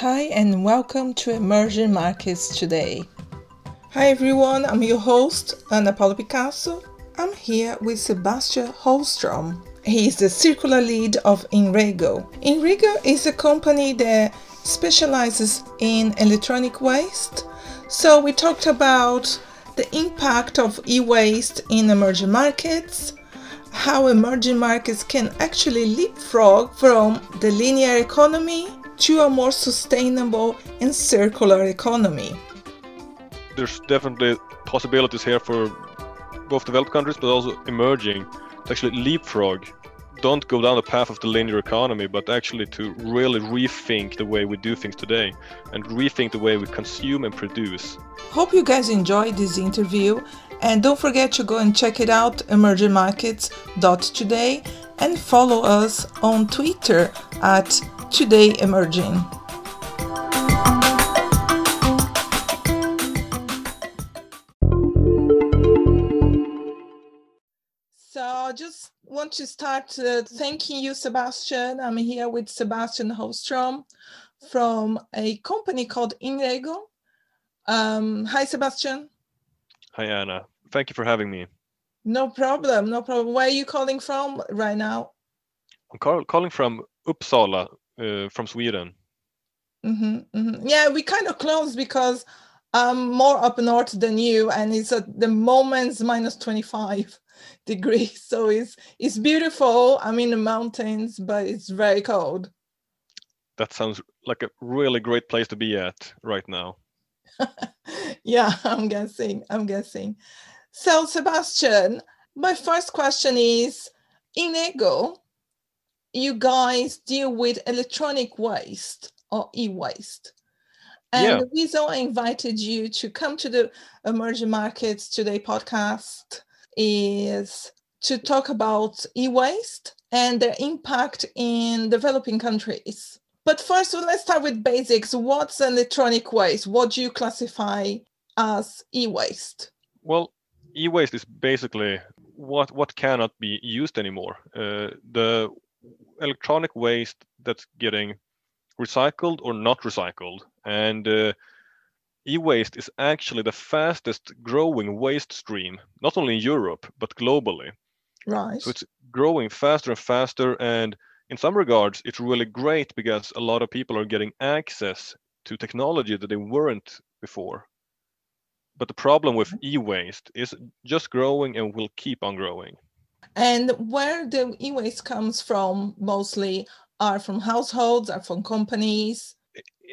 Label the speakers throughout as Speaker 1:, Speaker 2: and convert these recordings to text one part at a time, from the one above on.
Speaker 1: Hi, and welcome to Emerging Markets Today. Hi, everyone. I'm your host, Ana Paula Picasso. I'm here with Sebastian Holmström. He is the circular lead of Inrego. Inrego is a company that specializes in electronic waste. So, we talked about the impact of e waste in emerging markets, how emerging markets can actually leapfrog from the linear economy to a more sustainable and circular economy.
Speaker 2: There's definitely possibilities here for both developed countries but also emerging to actually leapfrog. Don't go down the path of the linear economy, but actually to really rethink the way we do things today and rethink the way we consume and produce.
Speaker 1: Hope you guys enjoyed this interview and don't forget to go and check it out emergingmarkets.today and follow us on Twitter at Today Emerging. I just want to start uh, thanking you, Sebastian. I'm here with Sebastian Holmström from a company called Inrego. Um, hi, Sebastian.
Speaker 2: Hi, Anna. Thank you for having me.
Speaker 1: No problem. No problem. Where are you calling from right now?
Speaker 2: I'm call- calling from Uppsala, uh, from Sweden.
Speaker 1: Mm-hmm, mm-hmm. Yeah, we kind of close because I'm more up north than you, and it's at the moment's minus 25 degrees. So it's it's beautiful. I'm in the mountains, but it's very cold.
Speaker 2: That sounds like a really great place to be at right now.
Speaker 1: yeah, I'm guessing. I'm guessing. So, Sebastian, my first question is Inrego, you guys deal with electronic waste or e waste. And
Speaker 2: Yeah.
Speaker 1: the reason I invited you to come to the Emerging Markets Today podcast is to talk about e waste and their impact in developing countries. But first, let's start with basics. What's electronic waste? What do you classify as e waste?
Speaker 2: Well, e-waste is basically what what cannot be used anymore. Uh, the electronic waste that's getting recycled or not recycled, and uh, e-waste is actually the fastest growing waste stream, not only in Europe but globally.
Speaker 1: Right.
Speaker 2: So it's growing faster and faster, and in some regards, it's really great because a lot of people are getting access to technology that they weren't before. But the problem with mm-hmm. e-waste is just growing and will keep on growing.
Speaker 1: And where the e-waste comes from mostly are from households, are from companies.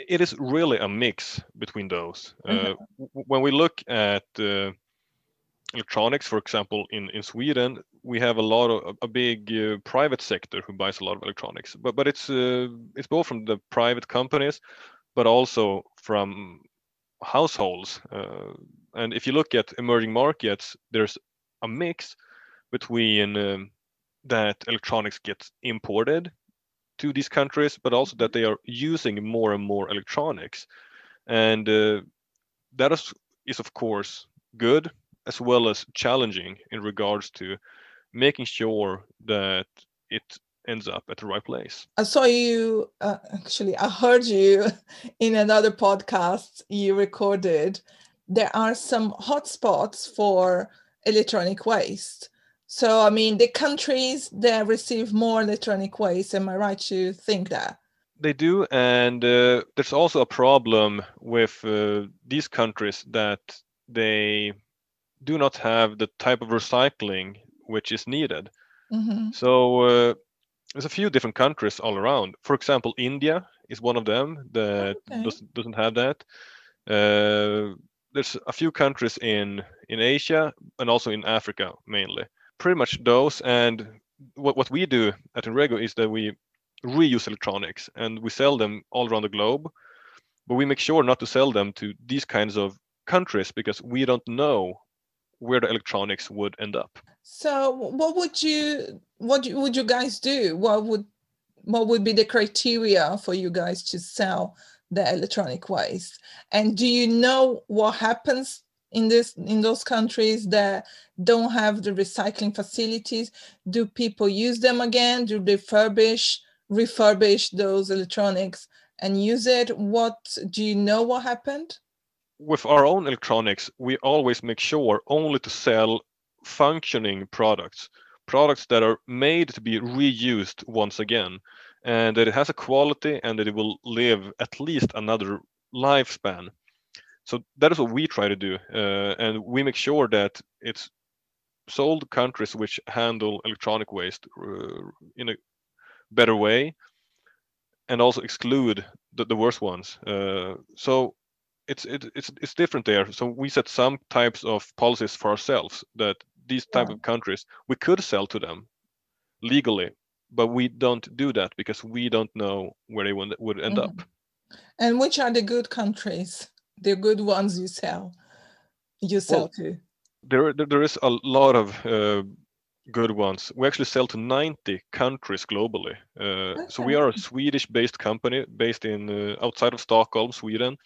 Speaker 2: It is really a mix between those. Uh,
Speaker 1: Mhm.
Speaker 2: w- when we look at uh, electronics, for example, in, in Sweden, we have a lot of a big uh, private sector who buys a lot of electronics. But but it's uh, it's both from the private companies, but also from households. Uh, and if you look at emerging markets, there's a mix between um, that electronics gets imported to these countries, but also that they are using more and more electronics. And uh, that is, is, of course, good as well as challenging in regards to making sure that it ends up at the right place.
Speaker 1: I saw you, uh, actually, I heard you in another podcast you recorded. There are some hotspots for electronic waste. So, I mean, the countries that receive more electronic waste, am I right to think that?
Speaker 2: They do, and uh, there's also a problem with uh, these countries that they do not have the type of recycling which is needed.
Speaker 1: Mhm.
Speaker 2: So uh, there's a few different countries all around. For example, India is one of them that
Speaker 1: okay.
Speaker 2: doesn't doesn't have that. Uh, there's a few countries in in Asia and also in Africa mainly. Pretty much those. And what what we do at Inrego is that we reuse electronics and we sell them all around the globe. But we make sure not to sell them to these kinds of countries because we don't know where the electronics would end up.
Speaker 1: So, what would you what would you guys do? What would what would be the criteria for you guys to sell the electronic waste? And do you know what happens in this in those countries that don't have the recycling facilities do people use them again? Do they refurbish refurbish those electronics and use it? What do you know what happened?
Speaker 2: With our own electronics we always make sure only to sell functioning products products that are made to be reused once again and that it has a quality and that it will live at least another lifespan so that is what we try to do uh, and we make sure that it's sold countries which handle electronic waste uh, in a better way and also exclude the, the worst ones uh, so it's it, it's it's different there so we set some types of policies for ourselves that these type yeah. of countries we could sell to them legally but we don't do that because we don't know where they would, would end mm-hmm. up
Speaker 1: and which are the good countries the good ones you sell you sell well, to
Speaker 2: there, there is a lot of uh, good ones we actually sell to 90 countries globally uh, okay. so we are a swedish based company based in uh, outside of stockholm sweden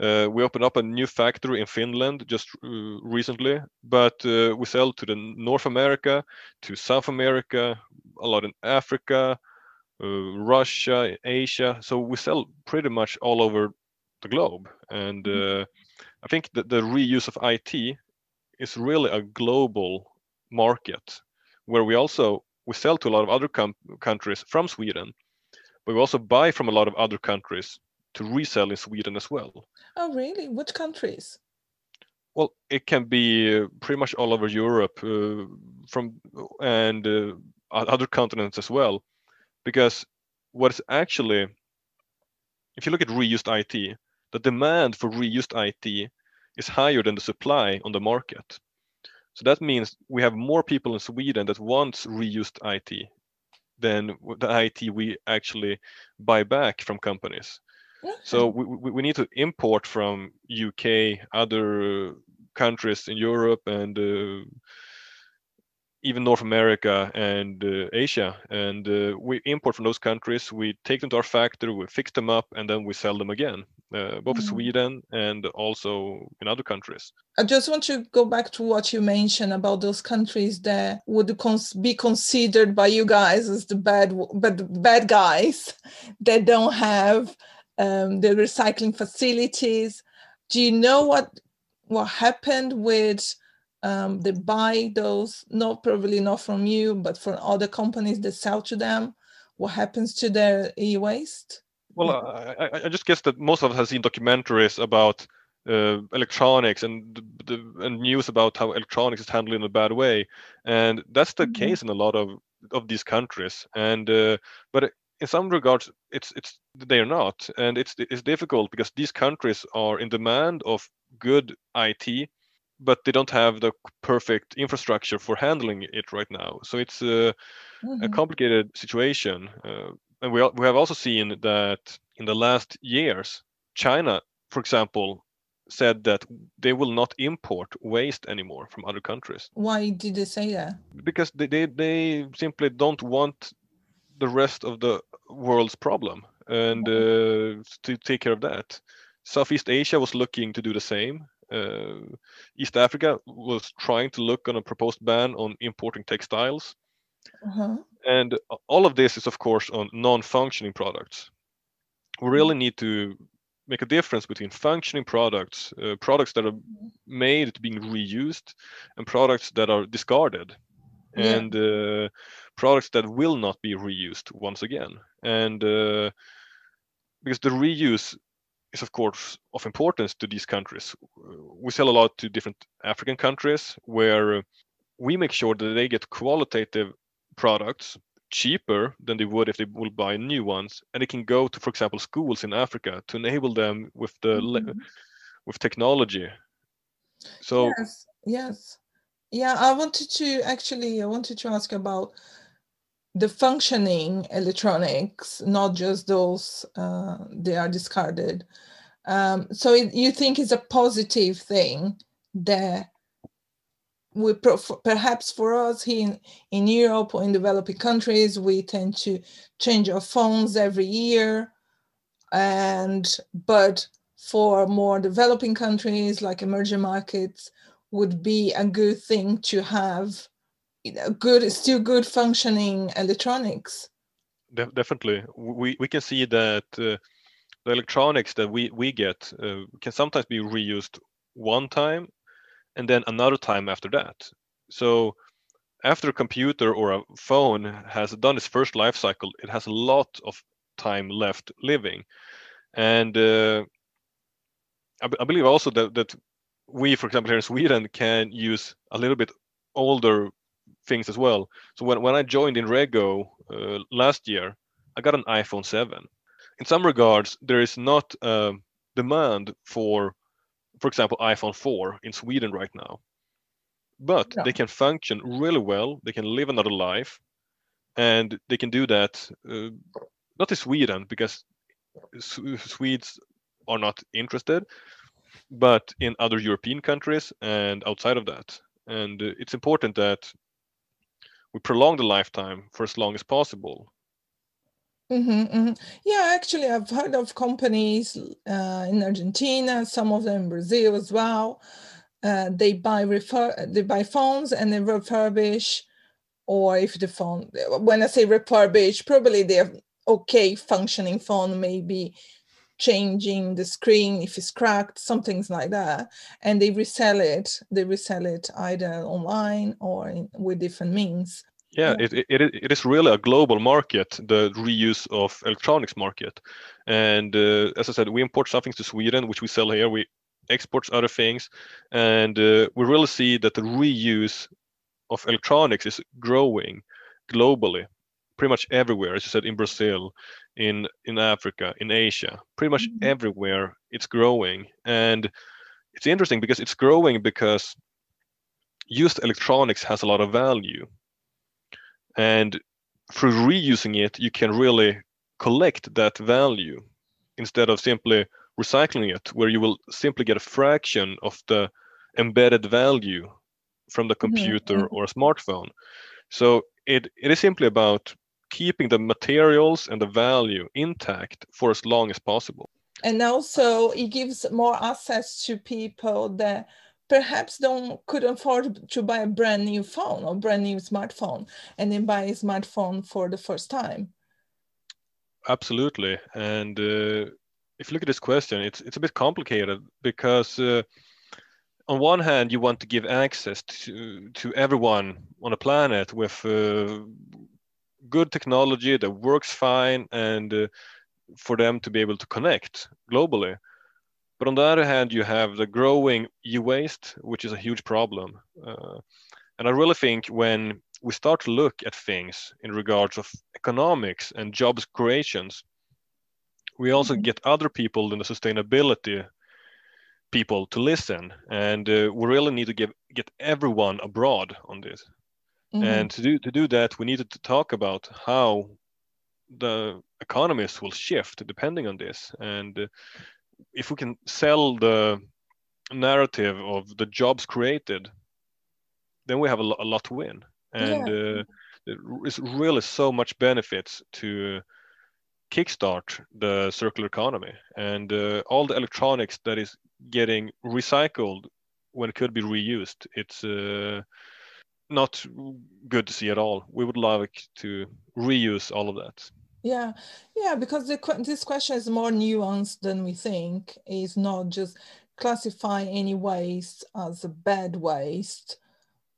Speaker 2: uh, we opened up a new factory in Finland just uh, recently, but uh, we sell to the North America, to South America, a lot in Africa, uh, Russia, Asia. So we sell pretty much all over the globe. And mm-hmm. uh, I think that the reuse of IT is really a global market where we also we sell to a lot of other countries from Sweden, but we also buy from a lot of other countries to resell in Sweden as well.
Speaker 1: Oh, really? Which countries?
Speaker 2: Well, it can be uh, pretty much all over Europe, uh, from and uh, other continents as well, because what is actually, if you look at reused IT, the demand for reused IT is higher than the supply on the market. So that means we have more people in Sweden that wants reused IT than the IT we actually buy back from companies. So we, we, we need to import from UK, other countries in Europe, and uh, even North America and uh, Asia. And uh, we import from those countries. We take them to our factory, we fix them up, and then we sell them again, uh, both mm. in Sweden and also in other countries.
Speaker 1: I just want to go back to what you mentioned about those countries that would cons- be considered by you guys as the bad, but bad guys that don't have um, the recycling facilities. Do you know what what happened with um, they buy those? Not probably not from you, but from other companies that sell to them. What happens to their e-waste?
Speaker 2: Well, I, I just guess that most of us have seen documentaries about uh, electronics and the, and news about how electronics is handled in a bad way, and that's the mm-hmm. case in a lot of of these countries. And uh, but in some regards it's it's they are not and it's it's difficult because these countries are in demand of good IT but they don't have the perfect infrastructure for handling it right now so it's a, mm-hmm. a complicated situation uh, and we, we have also seen that in the last years china for example said that they will not import waste anymore from other countries
Speaker 1: why did they say that
Speaker 2: because they, they, they simply don't want the rest of the world's problem and uh, to take care of that. Southeast Asia was looking to do the same. Uh, East Africa was trying to look on a proposed ban on importing textiles. Uh-huh. And all of this is, of course, on non functioning products. We really need to make a difference between functioning products, uh, products that are mm-hmm. made to being reused, and products that are discarded. Yeah. And uh, products that will not be reused once again. And uh, because the reuse is of course of importance to these countries. We sell a lot to different African countries where we make sure that they get qualitative products cheaper than they would if they would buy new ones and they can go to for example schools in africa to enable them with the mm-hmm. with technology so
Speaker 1: yes yes yeah i wanted to actually i wanted to ask about the functioning electronics, not just those uh, they are discarded. Um, so it, you think it's a positive thing that we perhaps for us here in, in Europe or in developing countries, we tend to change our phones every year, and but for more developing countries like emerging markets would be a good thing to have good still good functioning electronics.
Speaker 2: De- definitely. We, we can see that uh, the electronics that we, we get uh, can sometimes be reused one time and then another time after that. So after a computer or a phone has done its first life cycle it has a lot of time left living. And uh, I, b- I believe also that, that we for example here in sweden can use a little bit older things as well. So when, when i joined Inrego uh, last year i got an iphone 7 in some regards there is not a demand for for example iphone 4 in sweden right now. But
Speaker 1: No.
Speaker 2: they can function really well. They can live another life. And they can do that uh, not in sweden because swedes are not interested but in other european countries and outside of that. And uh, it's important that we prolong the lifetime for as long as possible
Speaker 1: hmm hmm Yeah, actually, I've heard of companies uh, in Argentina, some of them in Brazil as well. Uh, they buy refer they buy phones and they refurbish, or if the phone, when I say refurbish, probably they're okay functioning phone, maybe changing the screen if it's cracked, some things like that, and they resell it. They resell it either online or in, with different means.
Speaker 2: yeah
Speaker 1: Yeah.
Speaker 2: it, it, it is really a global market the reuse of electronics market and uh, as i said we import some things to sweden which we sell here we export other things and uh, we really see that the reuse of electronics is growing globally pretty much everywhere as you said in brazil in in africa in asia pretty much
Speaker 1: Mhm.
Speaker 2: everywhere it's growing and it's interesting because it's growing because used electronics has a lot of value and through reusing it you can really collect that value instead of simply recycling it where you will simply get a fraction of the embedded value from the computer
Speaker 1: mhm.
Speaker 2: or a smartphone so it, it is simply about keeping the materials and the value intact for as long as possible
Speaker 1: and also it gives more access to people that perhaps don't could afford to buy a brand new phone or brand new smartphone and then buy a smartphone for the first time
Speaker 2: Absolutely. And uh, if you look at this question, it's it's a bit complicated because uh, on one hand you want to give access to to everyone on the planet with uh, good technology that works fine and uh, for them to be able to connect globally. But on the other hand, you have the growing e-waste, which is a huge problem. Uh, and I really think when we start to look at things in regards of economics and jobs creations, we also
Speaker 1: Mhm.
Speaker 2: get other people than the sustainability people to listen, and uh, we really need to give get everyone abroad on this.
Speaker 1: Mhm.
Speaker 2: And to do to do that, we needed to talk about how the economists will shift depending on this, and uh, if we can sell the narrative of the jobs created, then we have a, lo- a lot to win. And uh, there is really so much benefits to kickstart the circular economy and uh, all the electronics that is getting recycled when it could be reused. It's uh, not good to see at all. We would like to reuse all of that.
Speaker 1: Yeah, yeah, because the, this question is more nuanced than we think. It's not just classify any waste as a bad waste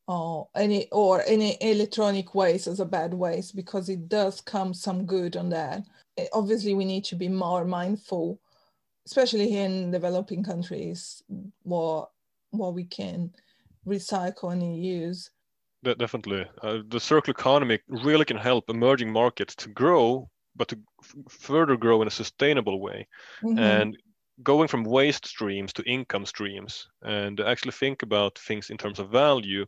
Speaker 1: or any or any electronic waste as a bad waste because it does come some good on that. Eh, Obviously, we need to be more mindful, especially here in developing countries, what what we can recycle and use.
Speaker 2: De- definitely. Uh, the circular economy really can help emerging markets to grow, but to f- further grow in a sustainable way.
Speaker 1: Mhm.
Speaker 2: And going from waste streams to income streams and actually think about things in terms of value.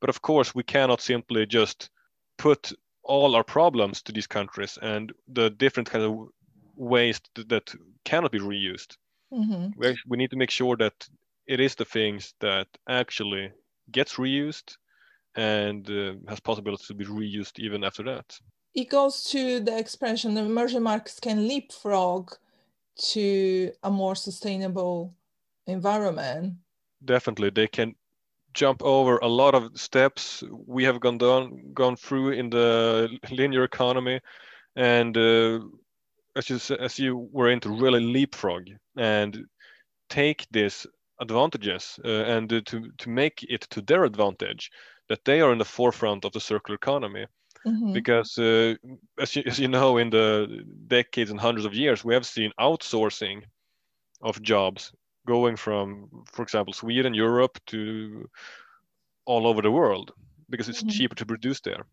Speaker 2: But of course, we cannot simply just put all our problems to these countries and the different kind of waste that cannot be reused.
Speaker 1: Mhm.
Speaker 2: We, we need to make sure that it is the things that actually gets reused and uh, has possibility to be reused even after that.
Speaker 1: it goes to the expression the emerging markets can leapfrog to a more sustainable environment.
Speaker 2: Definitely, they can jump over a lot of steps we have gone down, gone through in the linear economy, and uh, as you as you were into really leapfrog and take these advantages uh, and uh, to to make it to their advantage that they are in the forefront of the circular economy mm-hmm. because uh, as, you, as you know in the decades and hundreds of years we have seen outsourcing of jobs going from for example sweden europe to all over the world because it's mm-hmm. cheaper to produce there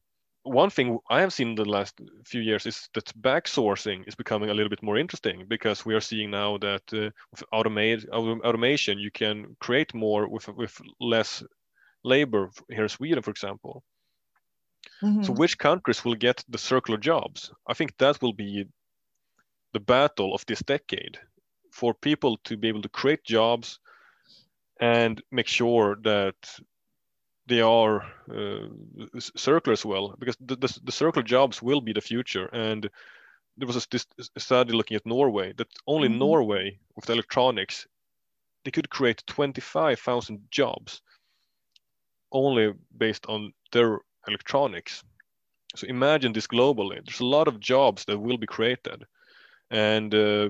Speaker 2: one thing I have seen in the last few years is that back sourcing is becoming a little bit more interesting because we are seeing now that uh, with automate, automation you can create more with with less labor here in Sweden, for example. Mm-hmm. So which countries will get the circular jobs? I think that will be the battle of this decade for people to be able to create jobs and make sure that they are uh, circular as well because the, the, the, circular jobs will be the future. And there was a, this study looking at norway that only mm-hmm. norway with electronics they could create 25000 jobs only based on their electronics. So imagine this globally. There's a lot of jobs that will be created. And uh,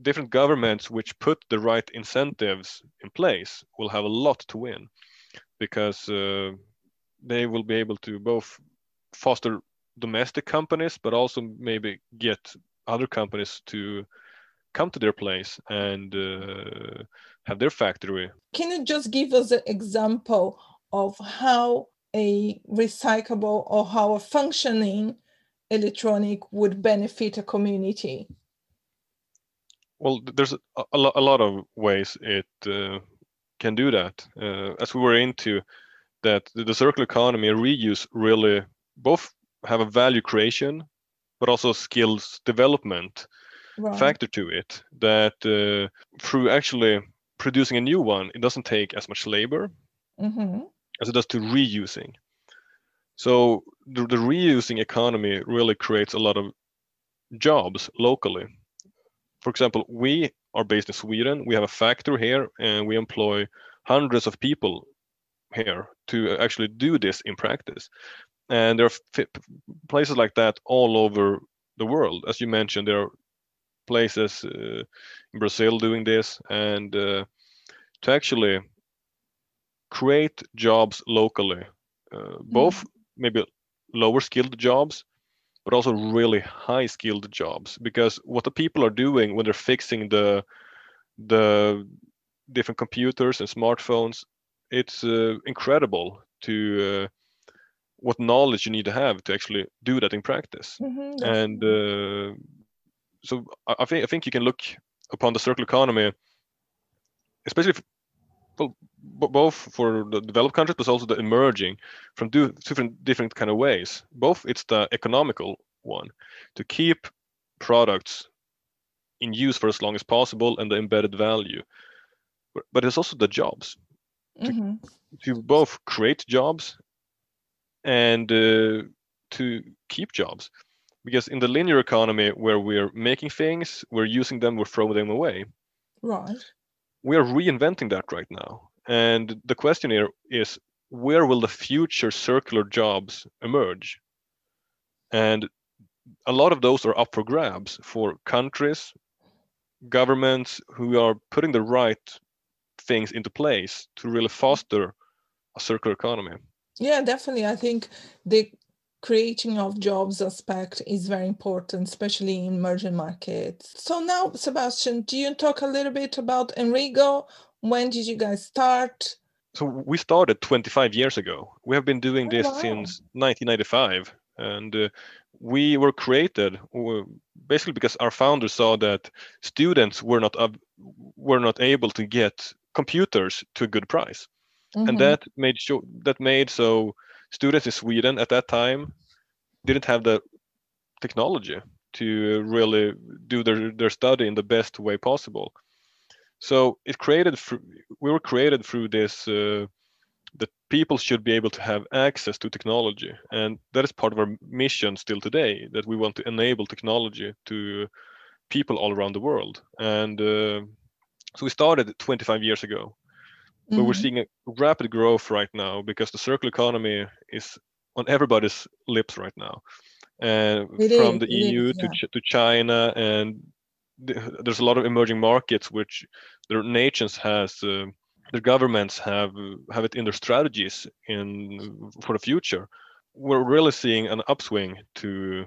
Speaker 2: different governments which put the right incentives in place will have a lot to win because uh, they will be able to both foster domestic companies, but also maybe get other companies to come to their place and uh, have their factory.
Speaker 1: Can you just give us an example of how a recyclable or how a functioning electronic would benefit a community?
Speaker 2: Well, there's a, a, a lot of ways it uh, can do that. Uh, as we were into, that the, the circular economy and reuse really both have a value creation, but also skills development right. factor to it. That uh, through actually producing a new one, it doesn't take as much labor mm-hmm. as it does to reusing. So the, the reusing economy really creates a lot of jobs locally. For example, we are based in Sweden. We have a factory here, and we employ hundreds of people here to actually do this in practice. And there are places like that all over the world. As you mentioned, there are places uh, in Brazil doing this, and uh, to actually create jobs locally, uh, both mm. maybe lower skilled jobs, but also really high skilled jobs because what the people are doing when they're fixing the the different computers and smartphones it's uh, incredible to uh, what knowledge you need to have to actually do that in practice mm-hmm. and uh, so I, I, think i think you can look upon the circular economy especially if, well, both for the developed countries, but also the emerging from do, different different kind of ways. Both it's the economical one to keep products in use for as long as possible and the embedded value, but, but it's also the jobs mm-hmm. to, to, both create jobs and uh, to keep jobs. Because in the linear economy, where we're making things, we're using them, we're throwing them away.
Speaker 1: Right
Speaker 2: we are reinventing that right now. And the question here is where will the future circular jobs emerge? And a lot of those are up for grabs for countries, governments who are putting the right things into place to really foster a circular economy.
Speaker 1: Yeah, definitely. I think the creating of jobs aspect is very important, especially in emerging markets. So now, Sebastian, do you talk a little bit about Inrego? When did you guys start?
Speaker 2: So we started 25 years ago. We have been doing oh, this wow. since 1995, and uh, we were created basically because our founders saw that students were not uh, were not able to get computers to a good price, mm-hmm. and that made sure that made so students in Sweden at that time didn't have the technology to really do their, their study in the best way possible. So it created we were created through this uh, that people should be able to have access to technology, and that is part of our mission still today. That we want to enable technology to people all around the world. And uh, so we started 25 years ago, but mm-hmm. we're seeing a rapid growth right now because the circular economy is on everybody's lips right now. And from is, the EU is, yeah. to, to China and there's a lot of emerging markets which their nations has uh, their governments have have it in their strategies in for the future. We're really seeing an upswing to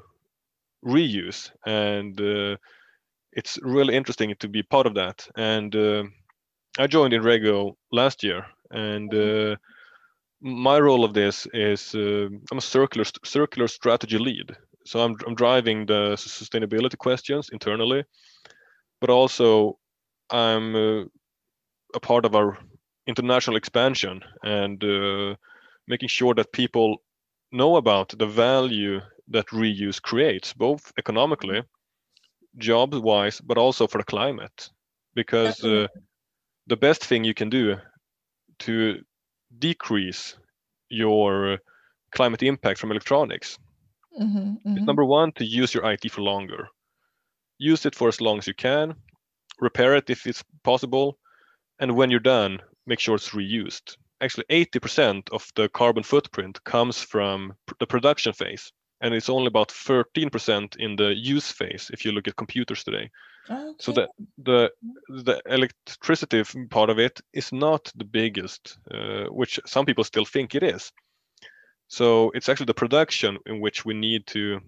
Speaker 2: reuse and uh, it's really interesting to be part of that. And uh, i joined Inrego last year and uh, my role of this is uh, i'm a circular circular strategy lead so I'm, I'm driving the sustainability questions internally but also I'm uh, a part of our international expansion and uh, making sure that people know about the value that reuse creates, both economically, job wise, but also for the climate. Because uh, the best thing you can do to decrease your climate impact from electronics mm-hmm, mm-hmm. number one to use your IT for longer use it for as long as you can, repair it if it's possible, and when you're done, make sure it's reused. Actually, 80% of the carbon footprint comes from the production phase, and it's only about 13% in the use phase if you look at computers today. Okay. So the the the electricity part of it is not the biggest, uh, which some people still think it is. So it's actually the production in which we need to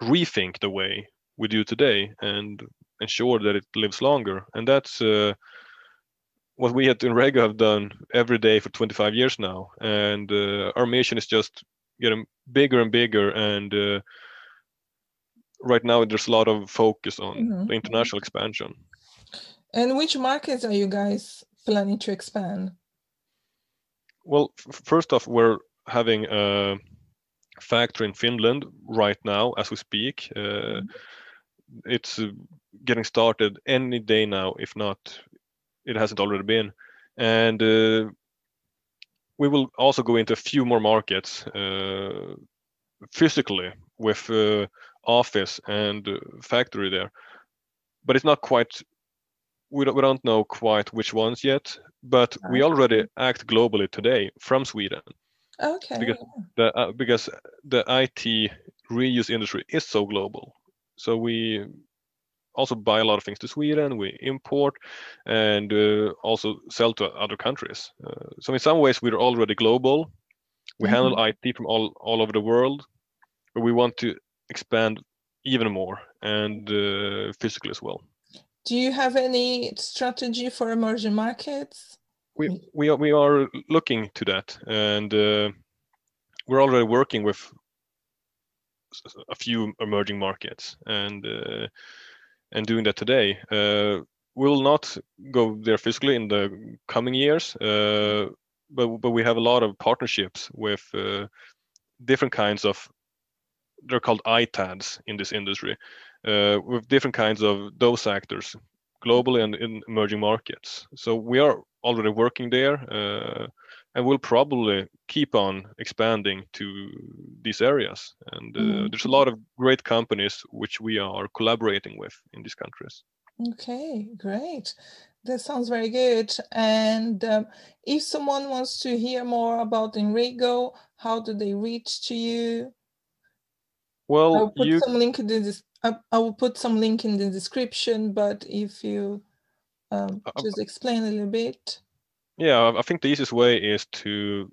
Speaker 2: rethink the way we do today and ensure that it lives longer. And that's uh, what we at Inrego have done every day for 25 years now. And uh, our mission is just getting bigger and bigger. And uh, right now, there's a lot of focus on mm-hmm. the international expansion.
Speaker 1: And which markets are you guys planning to expand?
Speaker 2: Well, f- first off, we're having a factory in Finland right now as we speak. Uh, mm-hmm it's uh, getting started any day now, if not, it hasn't already been. And uh, we will also go into a few more markets uh, physically with uh, office and factory there. But it's not quite, we don't, we don't know quite which ones yet, but we already act globally today from Sweden.
Speaker 1: Okay.
Speaker 2: Because the, uh, because the IT reuse industry is so global. So we also buy a lot of things to Sweden, we import, and uh, also sell to other countries. Uh, so in some ways, we're already global. We mm-hmm. handle IT from all, all over the world, but we want to expand even more and uh, physically as well.
Speaker 1: Do you have any strategy for emerging markets?
Speaker 2: We we are, we are looking to that, and uh, we're already working with a few emerging markets and uh, and doing that today. Uh, we will not go there physically in the coming years, uh, but but we have a lot of partnerships with different kinds of they're called ITADs in this industry, uh, with different kinds of those actors globally and in emerging markets. So we are already working there. Uh, and we'll probably keep on expanding to these areas. And uh, mm. there's a lot of great companies which we are collaborating with in these countries.
Speaker 1: Okay, great. That sounds very good. And um, if someone wants to hear more about Inrego, how do they reach to you?
Speaker 2: Well,
Speaker 1: I'll put
Speaker 2: you...
Speaker 1: some link in the I will put some link in the description. But if you um, uh, just explain a little bit.
Speaker 2: Yeah, I think the easiest way is to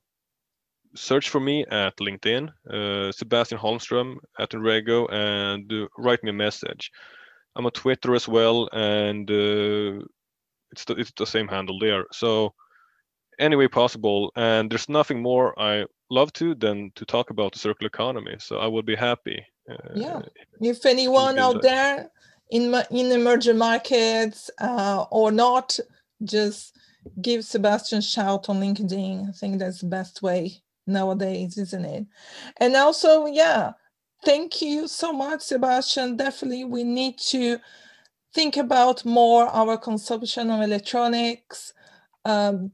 Speaker 2: search for me at LinkedIn, uh, Sebastian Holmström at Inrego, and uh, write me a message. I'm on Twitter as well, and uh, it's the, it's the same handle there. So any way possible, and there's nothing more I love to than to talk about the circular economy. So I would be happy.
Speaker 1: Uh, yeah. If anyone out there in in emerging markets uh, or not, just give Sebastian shout on LinkedIn. I think that's the best way nowadays, isn't it? And also, yeah, thank you so much, Sebastian. Definitely, we need to think about more our consumption of electronics, um,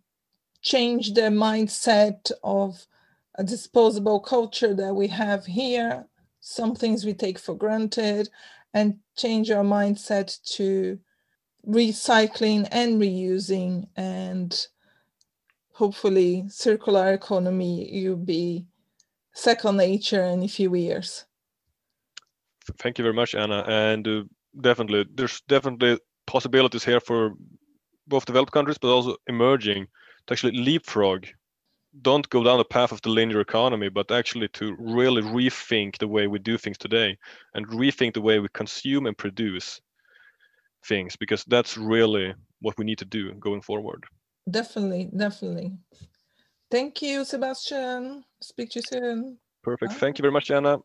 Speaker 1: change the mindset of a disposable culture that we have here. Some things we take for granted, and change our mindset to recycling and reusing and hopefully circular economy you'll be second nature in a few years.
Speaker 2: Thank you very much anna. And uh, definitely there's definitely possibilities here for both developed countries but also emerging to actually leapfrog don't go down the path of the linear economy but actually to really rethink the way we do things today and rethink the way we consume and produce things because that's really what we need to do going forward.
Speaker 1: Definitely definitely. Thank you sebastian. Speak to you soon.
Speaker 2: Perfect. Bye. thank you very much anna